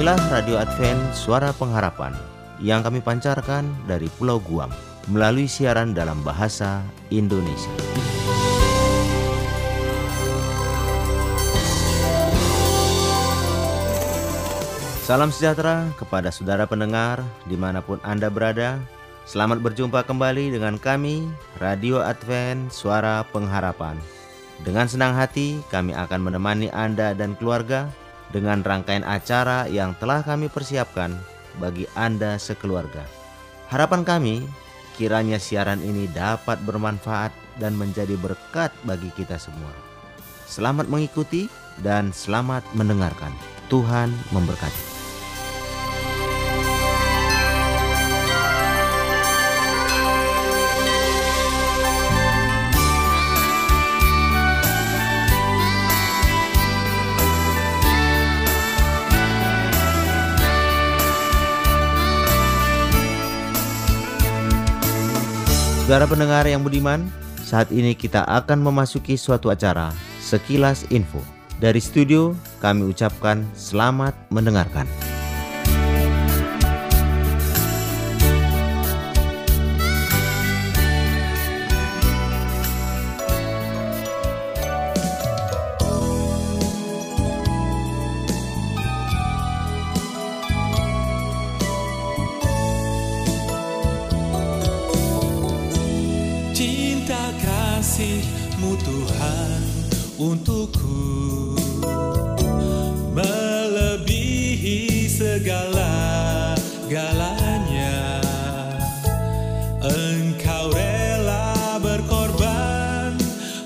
Inilah Radio Advent Suara Pengharapan yang kami pancarkan dari Pulau Guam melalui siaran dalam bahasa Indonesia. Salam sejahtera kepada saudara pendengar di mana pun Anda berada. Selamat berjumpa kembali dengan kami, Radio Advent Suara Pengharapan. Dengan senang hati kami akan menemani Anda dan keluarga dengan rangkaian acara yang telah kami persiapkan bagi Anda sekeluarga. Harapan kami kiranya siaran ini dapat bermanfaat dan menjadi berkat bagi kita semua. Selamat mengikuti dan selamat mendengarkan. Tuhan memberkati. Saudara pendengar yang budiman, saat ini kita akan memasuki suatu acara Sekilas Info. Dari studio, kami ucapkan selamat mendengarkan. Galanya Engkau rela berkorban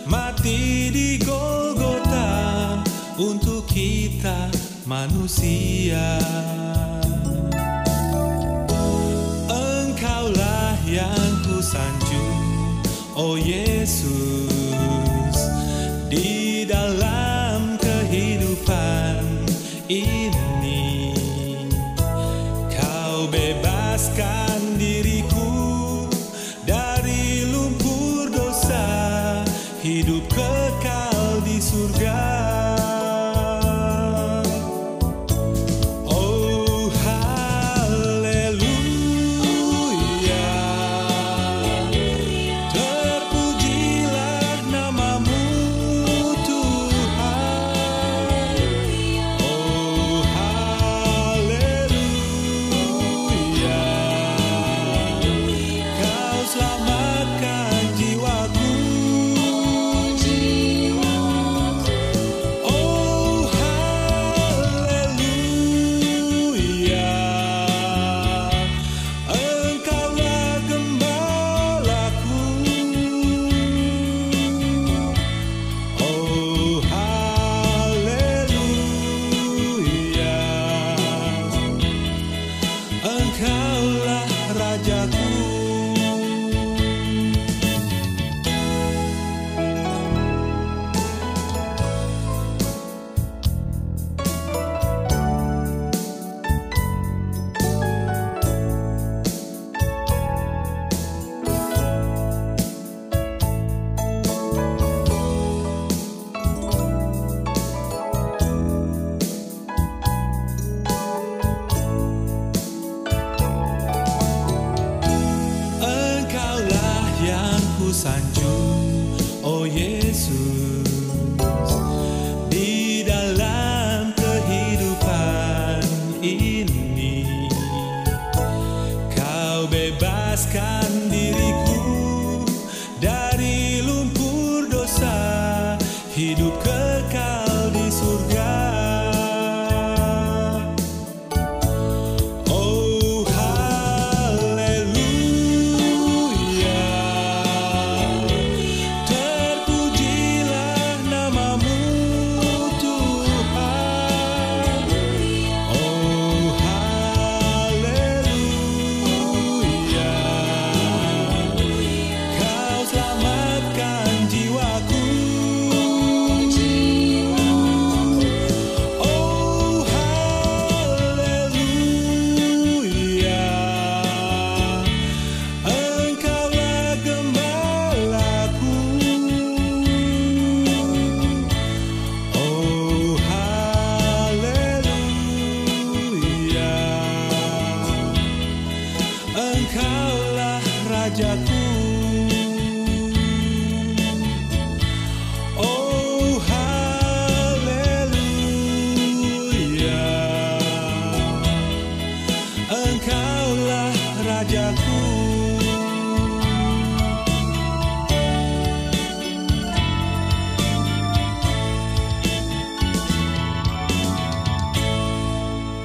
Mati di Golgota Untuk kita manusia. Engkaulah yang ku sanjung Oh Yesus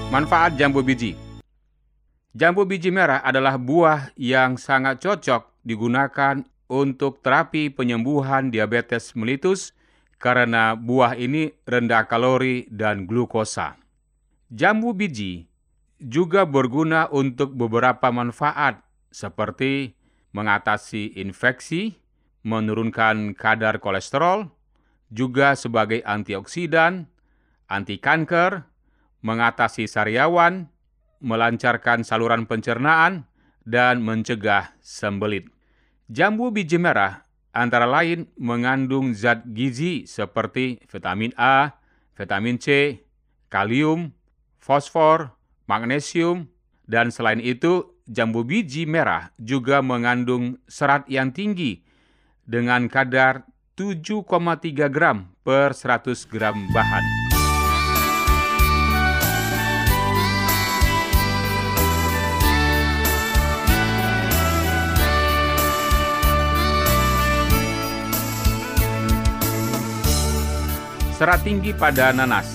Manfaat jambu biji Jambu biji merah adalah buah yang sangat cocok digunakan untuk terapi penyembuhan diabetes mellitus karena buah ini rendah kalori dan glukosa. Jambu biji juga berguna untuk beberapa manfaat seperti mengatasi infeksi, menurunkan kadar kolesterol, juga sebagai antioksidan, anti kanker, mengatasi sariawan, melancarkan saluran pencernaan, dan mencegah sembelit. Jambu biji merah antara lain mengandung zat gizi seperti vitamin A, vitamin C, kalium, fosfor, magnesium, dan selain itu jambu biji merah juga mengandung serat yang tinggi dengan kadar 7,3 gram per 100 gram bahan. Serat tinggi pada nanas.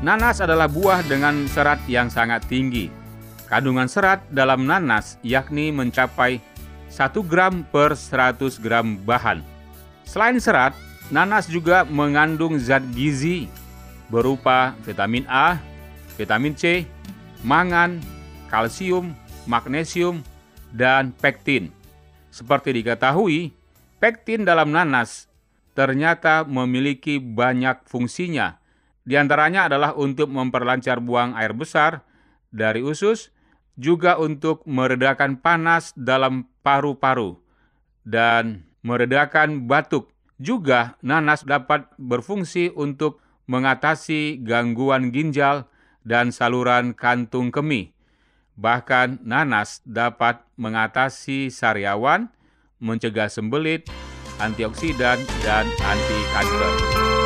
Nanas adalah buah dengan serat yang sangat tinggi. Kandungan serat dalam nanas yakni mencapai 1 gram per 100 gram bahan. Selain serat, nanas juga mengandung zat gizi berupa vitamin A, vitamin C, mangan, kalsium, magnesium, dan pektin. Seperti diketahui, pektin dalam nanas ternyata memiliki banyak fungsinya. Di antaranya adalah untuk memperlancar buang air besar dari usus, juga untuk meredakan panas dalam paru-paru, dan meredakan batuk. Juga nanas dapat berfungsi untuk mengatasi gangguan ginjal dan saluran kantung kemih. Bahkan nanas dapat mengatasi sariawan, mencegah sembelit, antioksidan, dan anti kanker.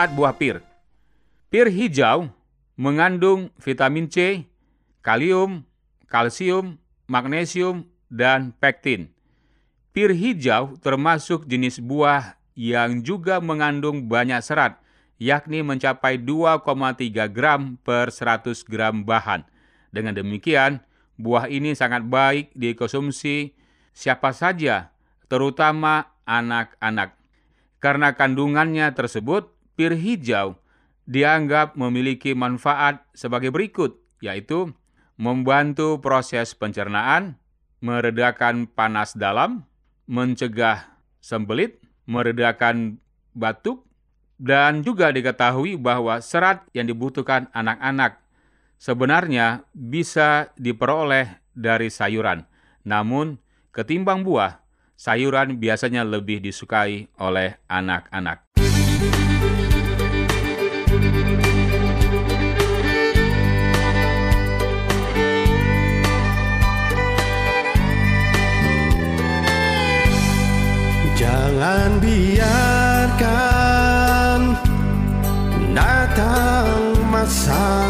4 buah pir. Pir hijau mengandung vitamin C, kalium, kalsium, magnesium, dan pektin. Pir hijau termasuk jenis buah yang juga mengandung banyak serat, yakni mencapai 2,3 gram per 100 gram bahan. Dengan demikian, buah ini sangat baik dikonsumsi siapa saja, terutama anak-anak. Karena kandungannya tersebut, pir hijau dianggap memiliki manfaat sebagai berikut, yaitu membantu proses pencernaan, meredakan panas dalam, mencegah sembelit, meredakan batuk, dan juga diketahui bahwa serat yang dibutuhkan anak-anak sebenarnya bisa diperoleh dari sayuran. Namun, ketimbang buah, sayuran biasanya lebih disukai oleh anak-anak. Datang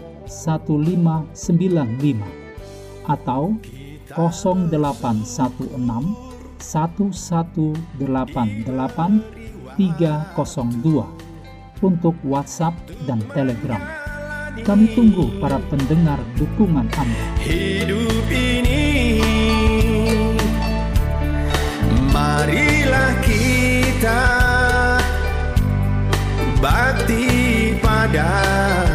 1595 atau 0816 1188 302 untuk WhatsApp dan Telegram. Kami tunggu para pendengar dukungan Anda. hidup ini Marilah kita bakti padanya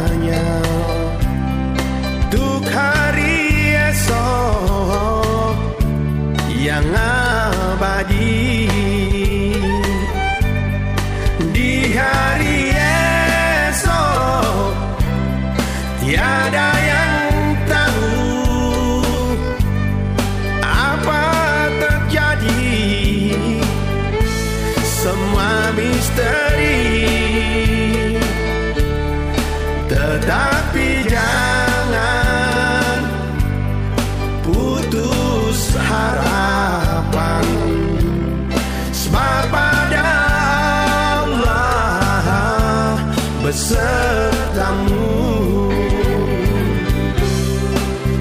sertamu.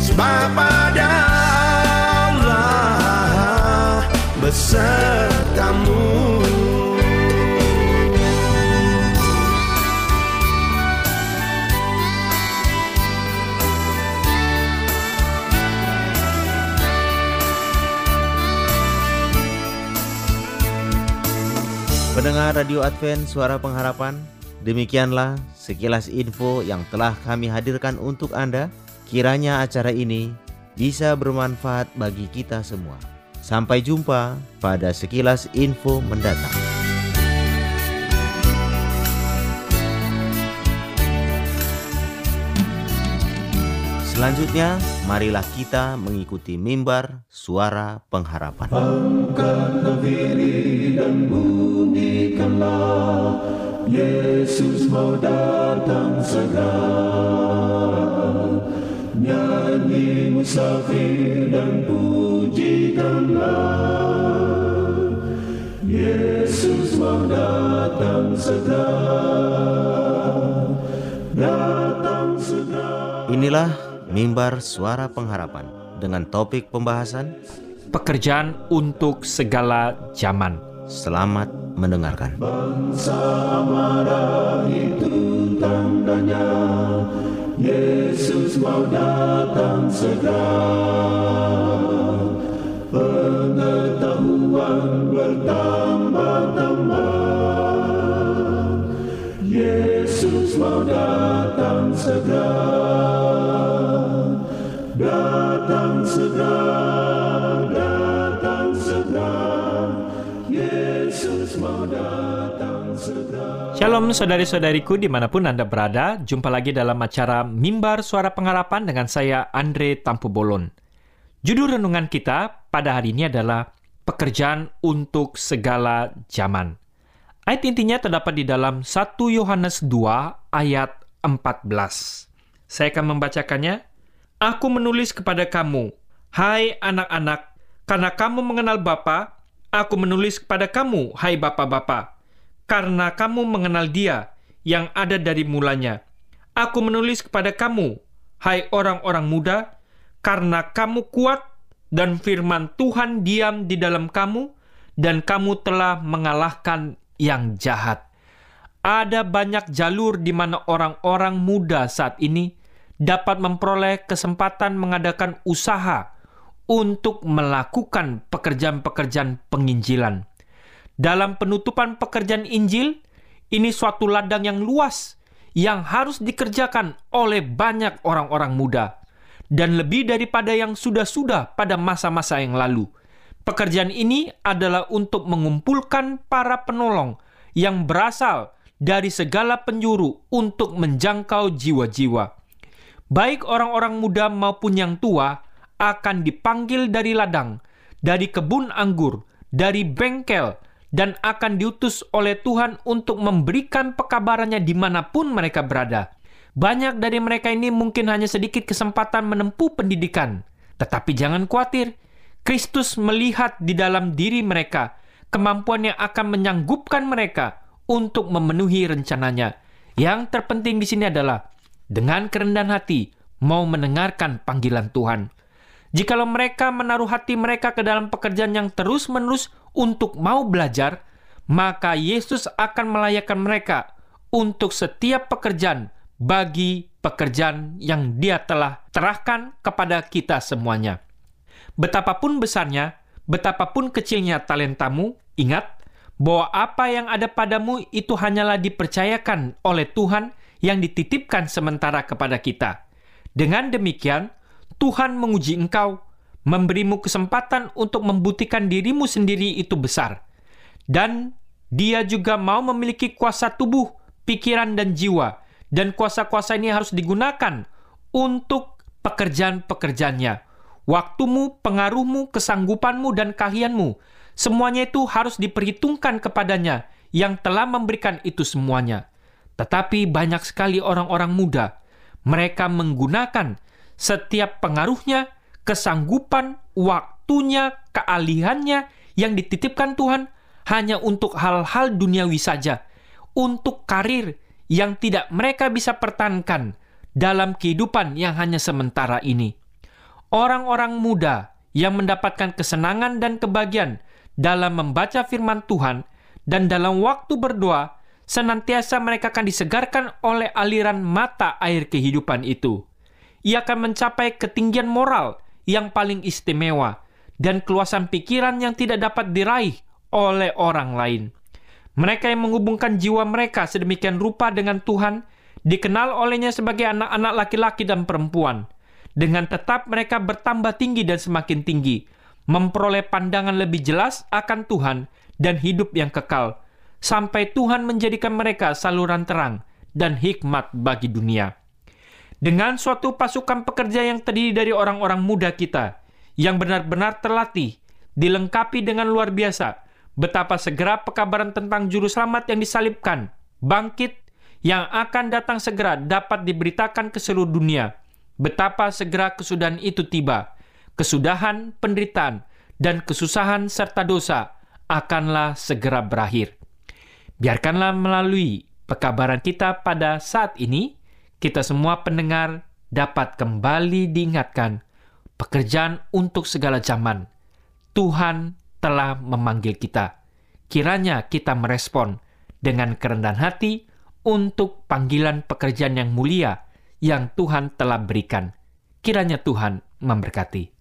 Sebab pada Allah besertamu. Pendengar Radio Advent Suara Pengharapan demikianlah sekilas info yang telah kami hadirkan untuk Anda. Kiranya acara ini bisa bermanfaat bagi kita semua. Sampai jumpa pada sekilas info mendatang. Selanjutnya, marilah kita mengikuti mimbar suara pengharapan. Yesus mau datang segera. Nyanyi musafir dan pujikanlah. Yesus mau datang segera. Datang segera. Inilah mimbar suara pengharapan dengan topik pembahasan Pekerjaan untuk segala zaman. Selamat mendengarkan. Bangsa marah itu tandanya. Yesus mau datang segera. Pengetahuan bertambah-tambah. Yesus mau datang segera Shalom saudari-saudariku di mana pun Anda berada, jumpa lagi dalam acara Mimbar Suara Pengharapan dengan saya Andre Tampu Bolon. Judul renungan kita pada hari ini adalah Pekerjaan untuk Segala Zaman. Ayat intinya terdapat di dalam 1 Yohanes 2 ayat 14. Saya akan membacakannya. Aku menulis kepada kamu, hai anak-anak, karena kamu mengenal Bapa, aku menulis kepada kamu, hai Bapa-bapa, karena kamu mengenal Dia yang ada dari mulanya. Aku menulis kepada kamu, hai orang-orang muda, karena kamu kuat dan firman Tuhan diam di dalam kamu, dan kamu telah mengalahkan yang jahat. Ada banyak jalur di mana orang-orang muda saat ini dapat memperoleh kesempatan mengadakan usaha untuk melakukan pekerjaan-pekerjaan penginjilan. Dalam penutupan pekerjaan Injil, ini suatu ladang yang luas yang harus dikerjakan oleh banyak orang-orang muda dan lebih daripada yang sudah-sudah pada masa-masa yang lalu. Pekerjaan ini adalah untuk mengumpulkan para penolong yang berasal dari segala penjuru untuk menjangkau jiwa-jiwa. Baik orang-orang muda maupun yang tua akan dipanggil dari ladang, dari kebun anggur, dari bengkel, dan akan diutus oleh Tuhan untuk memberikan pekabarannya di mana pun mereka berada. Banyak dari mereka ini mungkin hanya sedikit kesempatan menempuh pendidikan. Tetapi jangan khawatir, Kristus melihat di dalam diri mereka kemampuan yang akan menyanggupkan mereka untuk memenuhi rencananya. Yang terpenting di sini adalah dengan kerendahan hati mau mendengarkan panggilan Tuhan. Jikalau mereka menaruh hati mereka ke dalam pekerjaan yang terus-menerus untuk mau belajar, maka Yesus akan melayakkan mereka untuk setiap pekerjaan bagi pekerjaan yang Dia telah terahkan kepada kita semuanya. Betapapun besarnya, betapapun kecilnya talentamu, ingat bahwa apa yang ada padamu itu hanyalah dipercayakan oleh Tuhan yang dititipkan sementara kepada kita. Dengan demikian, Tuhan menguji engkau, memberimu kesempatan untuk membuktikan dirimu sendiri itu besar. Dan dia juga mau memiliki kuasa tubuh, pikiran, dan jiwa. Dan kuasa-kuasa ini harus digunakan untuk pekerjaan-pekerjaannya. Waktumu, pengaruhmu, kesanggupanmu, dan keahlianmu, semuanya itu harus diperhitungkan kepadanya yang telah memberikan itu semuanya. Tetapi banyak sekali orang-orang muda, mereka menggunakan setiap pengaruhnya, kesanggupan, waktunya, kealihannya yang dititipkan Tuhan hanya untuk hal-hal duniawi saja, untuk karir yang tidak mereka bisa pertahankan dalam kehidupan yang hanya sementara ini. Orang-orang muda yang mendapatkan kesenangan dan kebahagiaan dalam membaca firman Tuhan dan dalam waktu berdoa, senantiasa mereka akan disegarkan oleh aliran mata air kehidupan itu. Ia akan mencapai ketinggian moral yang paling istimewa dan keluasan pikiran yang tidak dapat diraih oleh orang lain. Mereka yang menghubungkan jiwa mereka sedemikian rupa dengan Tuhan dikenal olehnya sebagai anak-anak laki-laki dan perempuan. Dengan tetap mereka bertambah tinggi dan semakin tinggi, memperoleh pandangan lebih jelas akan Tuhan dan hidup yang kekal, sampai Tuhan menjadikan mereka saluran terang dan hikmat bagi dunia. Dengan suatu pasukan pekerja yang terdiri dari orang-orang muda kita, yang benar-benar terlatih, dilengkapi dengan luar biasa, betapa segera pekabaran tentang juru selamat yang disalibkan, bangkit, yang akan datang segera dapat diberitakan ke seluruh dunia. Betapa segera kesudahan itu tiba. Kesudahan, penderitaan, dan kesusahan serta dosa akanlah segera berakhir. Biarkanlah melalui pekabaran kita pada saat ini, kita semua pendengar dapat kembali diingatkan pekerjaan untuk segala zaman. Tuhan telah memanggil kita. Kiranya kita merespon dengan kerendahan hati untuk panggilan pekerjaan yang mulia yang Tuhan telah berikan. Kiranya Tuhan memberkati.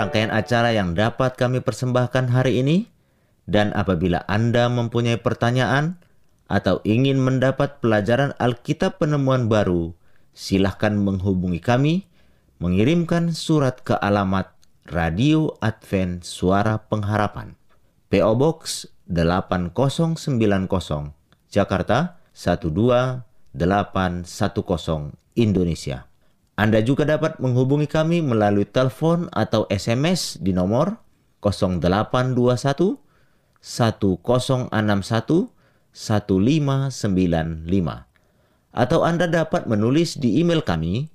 Rangkaian acara yang dapat kami persembahkan hari ini. Dan apabila Anda mempunyai pertanyaan atau ingin mendapat pelajaran Alkitab penemuan baru, silahkan menghubungi kami, mengirimkan surat ke alamat Radio Advent Suara Pengharapan. PO Box 8090, Jakarta 12810, Indonesia. Anda juga dapat menghubungi kami melalui telepon atau SMS di nomor 0821 1061 1595 atau Anda dapat menulis di email kami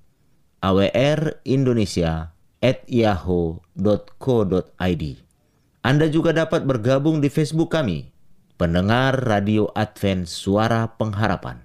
awrindonesia@yahoo.co.id. Anda juga dapat bergabung di Facebook kami, pendengar Radio Advent Suara Pengharapan.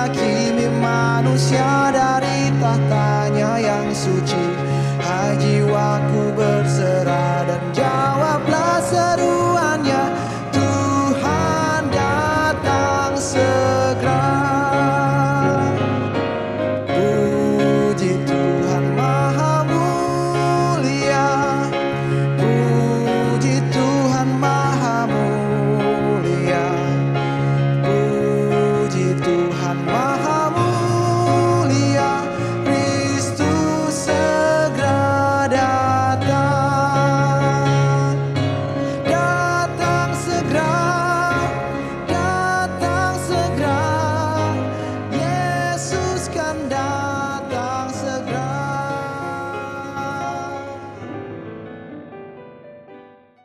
menghakimi manusia dari tahtanya yang suci.